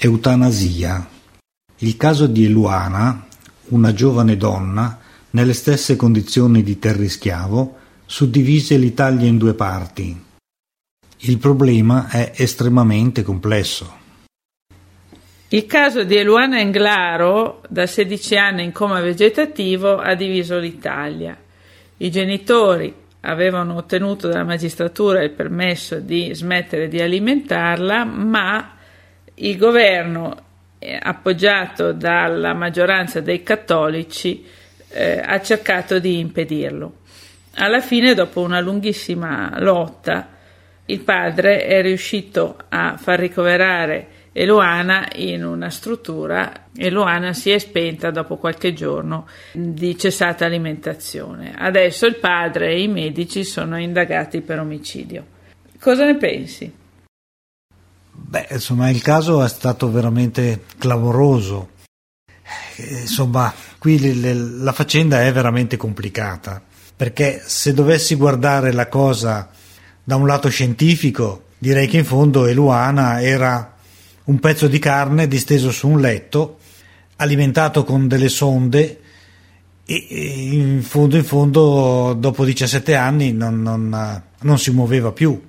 Eutanasia. Il caso di Eluana, una giovane donna, nelle stesse condizioni di terrischiavo, suddivise l'Italia in due parti. Il problema è estremamente complesso. Il caso di Eluana Englaro, da 16 anni in coma vegetativo, ha diviso l'Italia. I genitori avevano ottenuto dalla magistratura il permesso di smettere di alimentarla, ma il governo, eh, appoggiato dalla maggioranza dei cattolici, eh, ha cercato di impedirlo. Alla fine, dopo una lunghissima lotta, il padre è riuscito a far ricoverare Eloana in una struttura e Luana si è spenta dopo qualche giorno di cessata alimentazione. Adesso il padre e i medici sono indagati per omicidio. Cosa ne pensi? Beh, insomma, il caso è stato veramente clamoroso. Eh, insomma, qui le, le, la faccenda è veramente complicata, perché se dovessi guardare la cosa da un lato scientifico, direi che in fondo Eluana era un pezzo di carne disteso su un letto, alimentato con delle sonde e in fondo in fondo dopo 17 anni non, non, non si muoveva più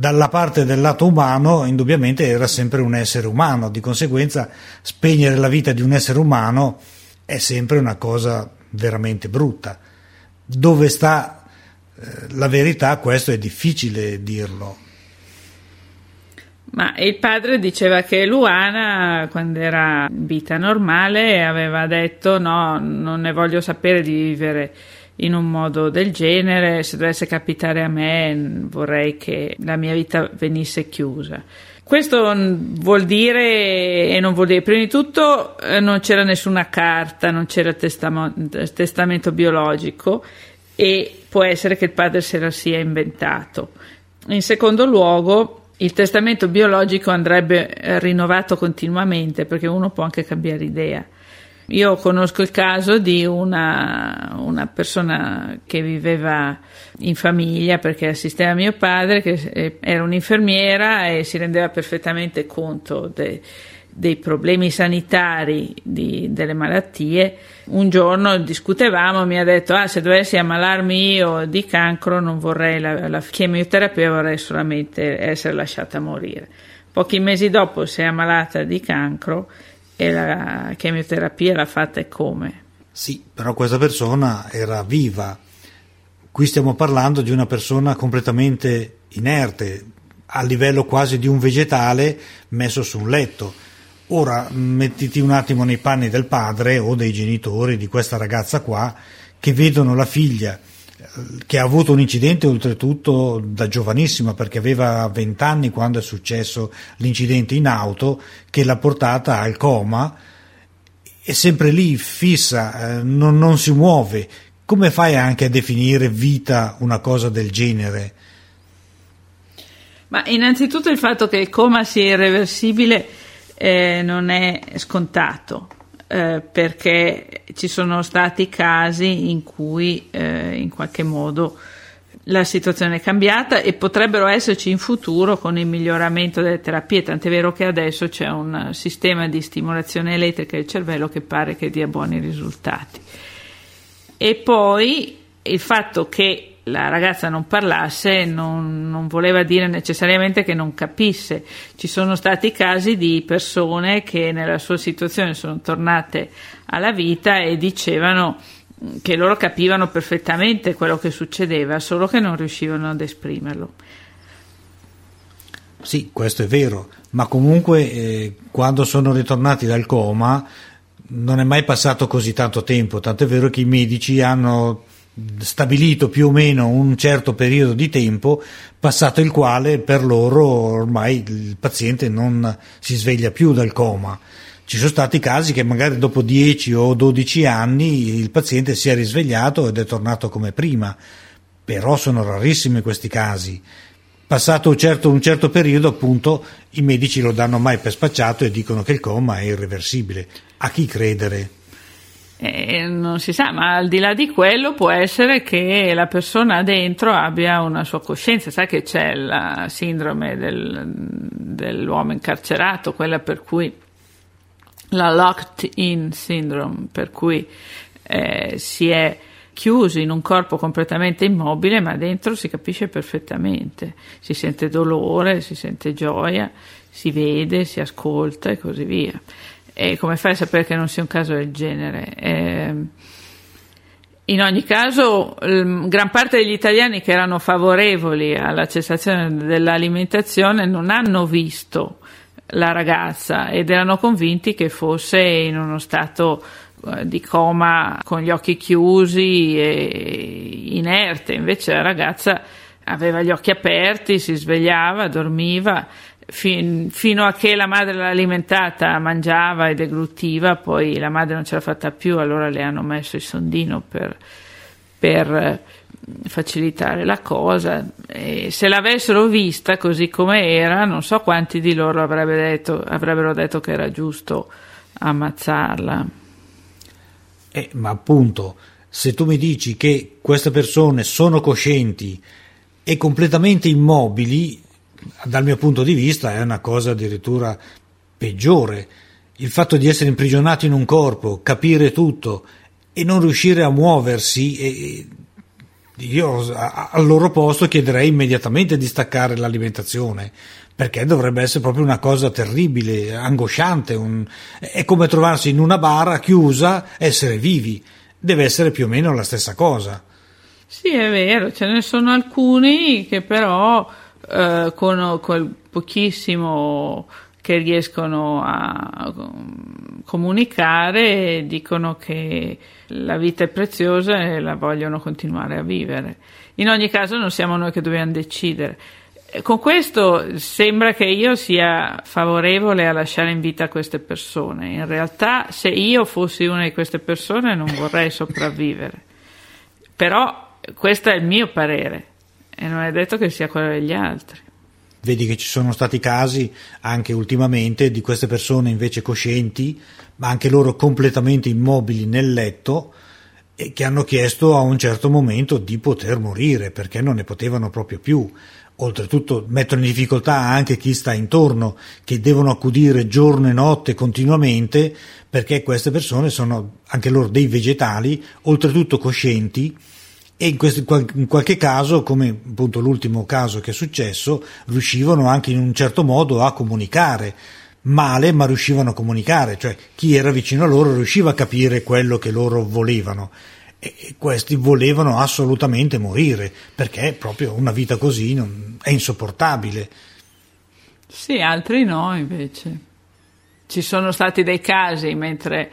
dalla parte del lato umano indubbiamente era sempre un essere umano, di conseguenza spegnere la vita di un essere umano è sempre una cosa veramente brutta. Dove sta eh, la verità, questo è difficile dirlo. Ma il padre diceva che Luana, quando era in vita normale, aveva detto no, non ne voglio sapere di vivere in un modo del genere, se dovesse capitare a me vorrei che la mia vita venisse chiusa. Questo vuol dire e non vuol dire, prima di tutto eh, non c'era nessuna carta, non c'era testamento, testamento biologico e può essere che il padre se la sia inventato. In secondo luogo, il testamento biologico andrebbe eh, rinnovato continuamente perché uno può anche cambiare idea. Io conosco il caso di una, una, persona che viveva in famiglia perché assisteva mio padre, che eh, era un'infermiera e si rendeva perfettamente conto de, dei problemi sanitari, di, delle malattie. Un giorno discutevamo, mi ha detto: Ah, se dovessi ammalarmi io di cancro, non vorrei la, la chemioterapia, vorrei solamente essere lasciata morire. Pochi mesi dopo si è ammalata di cancro e la chemioterapia l'ha fatta e come. Sì, però questa persona era viva. Qui stiamo parlando di una persona completamente inerte, a livello quasi di un vegetale messo su un letto. Ora mettiti un attimo nei panni del padre o dei genitori di questa ragazza qua che vedono la figlia che ha avuto un incidente oltretutto da giovanissima perché aveva 20 anni quando è successo l'incidente in auto che l'ha portata al coma è sempre lì fissa, eh, non, non si muove. Come fai anche a definire vita una cosa del genere? Ma innanzitutto il fatto che il coma sia irreversibile eh, non è scontato eh, perché ci sono stati casi in cui eh, in qualche modo la situazione è cambiata e potrebbero esserci in futuro con il miglioramento delle terapie, tant'è vero che adesso c'è un sistema di stimolazione elettrica del cervello che pare che dia buoni risultati. E poi il fatto che la ragazza non parlasse non, non, voleva dire necessariamente che non capisse. Ci sono stati casi di persone che nella sua situazione sono tornate alla vita e dicevano che loro capivano perfettamente quello che succedeva, solo che non riuscivano ad esprimerlo. Sì, questo è vero, ma comunque eh, quando sono ritornati dal coma non è mai passato così tanto tempo, tanto è vero che i medici hanno stabilito più o meno un certo periodo di tempo, passato il quale per loro ormai il paziente non si sveglia più dal coma. Ci sono stati casi che magari dopo 10 o 12 anni il paziente si è risvegliato ed è tornato come prima, però sono rarissimi questi casi. Passato un certo, un certo periodo, appunto, i medici lo danno mai per spacciato e dicono che il coma è irreversibile. A chi credere? Eh, non si sa, ma al di là di quello può essere che la persona dentro abbia una sua coscienza. Sa che c'è la sindrome del, dell'uomo incarcerato, quella per cui la locked in syndrome, per cui eh, si è chiusi in un corpo completamente immobile, ma dentro si capisce perfettamente. Si sente dolore, si sente gioia, si vede, si ascolta e così via. E come fai a sapere che non sia un caso del genere? Eh, in ogni caso, gran parte degli italiani che erano favorevoli alla cessazione dell'alimentazione non hanno visto la ragazza ed erano convinti che fosse in uno stato eh, di coma con gli occhi chiusi e inerte. Invece la ragazza aveva gli occhi aperti, si svegliava, dormiva fin, fino a che la madre l'ha alimentata, mangiava e degluttiva, poi la madre non ce l'ha fatta più, allora le hanno messo il sondino per, per eh, facilitare la cosa. E se l'avessero vista così come era, non so quanti di loro avrebbe detto, avrebbero detto che era giusto ammazzarla. Eh, ma appunto, se tu mi dici che queste persone sono coscienti e completamente immobili, dal mio punto di vista è una cosa addirittura peggiore. Il fatto di essere imprigionati in un corpo, capire tutto e non riuscire a muoversi, e io al loro posto chiederei immediatamente di staccare l'alimentazione perché dovrebbe essere proprio una cosa terribile, angosciante. Un... È come trovarsi in una bara chiusa, essere vivi. Deve essere più o meno la stessa cosa. Sì, è vero, ce ne sono alcuni che però eh, con quel pochissimo che riescono a comunicare dicono che la vita è preziosa e la vogliono continuare a vivere. In ogni caso non siamo noi che dobbiamo decidere. Con questo sembra che io sia favorevole a lasciare in vita queste persone. In realtà se io fossi una di queste persone non vorrei sopravvivere. Però questo è il mio parere e non è detto che sia quello degli altri. Vedi che ci sono stati casi anche ultimamente di queste persone invece coscienti, ma anche loro completamente immobili nel letto e che hanno chiesto a un certo momento di poter morire perché non ne potevano proprio più. Oltretutto mettono in difficoltà anche chi sta intorno, che devono accudire giorno e notte continuamente perché queste persone sono anche loro dei vegetali, oltretutto coscienti e in, questo, in, qualche caso, come appunto l'ultimo caso che è successo, riuscivano anche in un certo modo a comunicare male, ma riuscivano a comunicare, cioè chi era vicino a loro riusciva a capire quello che loro volevano e questi volevano assolutamente morire perché proprio una vita così non, è insopportabile. Sì, altri no invece. Ci sono stati dei casi mentre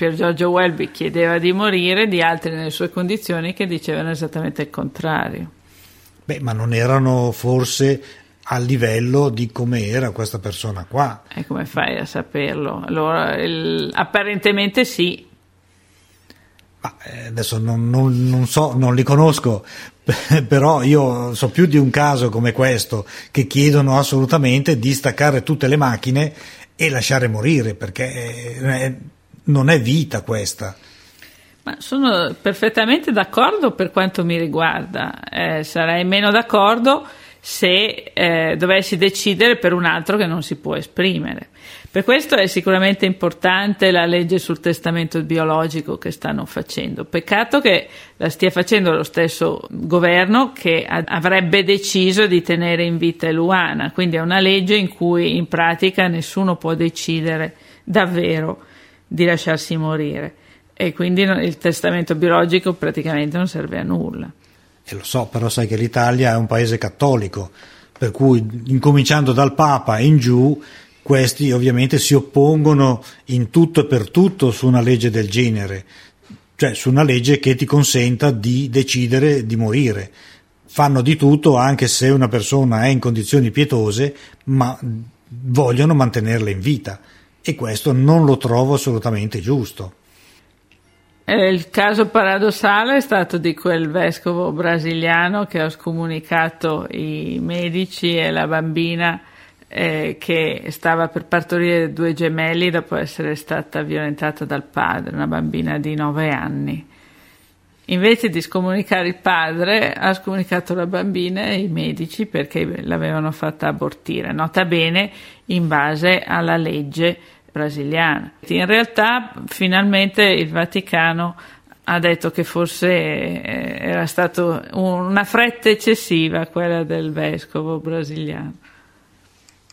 Pier Giorgio Welby chiedeva di morire, di altri nelle sue condizioni che dicevano esattamente il contrario. Beh, ma non erano forse a livello di come era questa persona qua. E come fai a saperlo? Allora, il, apparentemente sì. Ma eh, adesso non, non, non, so, non li conosco, però io so più di un caso come questo che chiedono assolutamente di staccare tutte le macchine e lasciare morire perché eh, non è vita questa. Ma sono perfettamente d'accordo per quanto mi riguarda, eh, sarei meno d'accordo se eh, dovessi decidere per un altro che non si può esprimere. Per questo è sicuramente importante la legge sul testamento biologico che stanno facendo. Peccato che la stia facendo lo stesso governo che avrebbe deciso di tenere in vita Luana, quindi è una legge in cui in pratica nessuno può decidere davvero di lasciarsi morire e quindi il testamento biologico praticamente non serve a nulla. E lo so, però sai che l'Italia è un paese cattolico, per cui incominciando dal Papa in giù, questi ovviamente si oppongono in tutto e per tutto su una legge del genere, cioè su una legge che ti consenta di decidere di morire. Fanno di tutto anche se una persona è in condizioni pietose, ma vogliono mantenerla in vita e questo non lo trovo assolutamente giusto. Il caso paradossale è stato di quel vescovo brasiliano che ha scomunicato i medici e la bambina eh, che stava per partorire due gemelli dopo essere stata violentata dal padre, una bambina di nove anni. Invece di scomunicare il padre, ha scomunicato la bambina e i medici perché l'avevano fatta abortire, nota bene in base alla legge brasiliana. In realtà, finalmente il Vaticano ha detto che forse eh, era stata una fretta eccessiva quella del vescovo brasiliano.